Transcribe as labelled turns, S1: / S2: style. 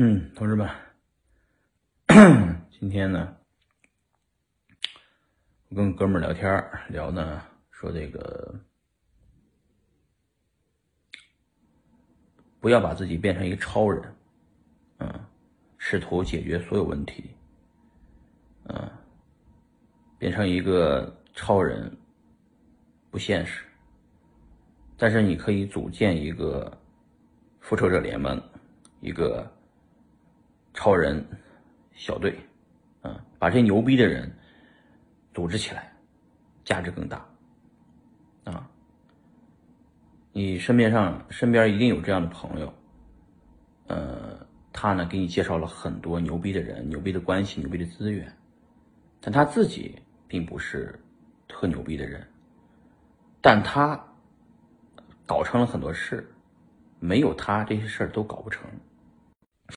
S1: 嗯，同志们，今天呢，我跟哥们儿聊天聊呢，说这个不要把自己变成一个超人，嗯，试图解决所有问题，嗯，变成一个超人不现实，但是你可以组建一个复仇者联盟，一个。超人小队，嗯，把这牛逼的人组织起来，价值更大，啊，你身边上身边一定有这样的朋友，呃，他呢给你介绍了很多牛逼的人、牛逼的关系、牛逼的资源，但他自己并不是特牛逼的人，但他搞成了很多事，没有他这些事儿都搞不成。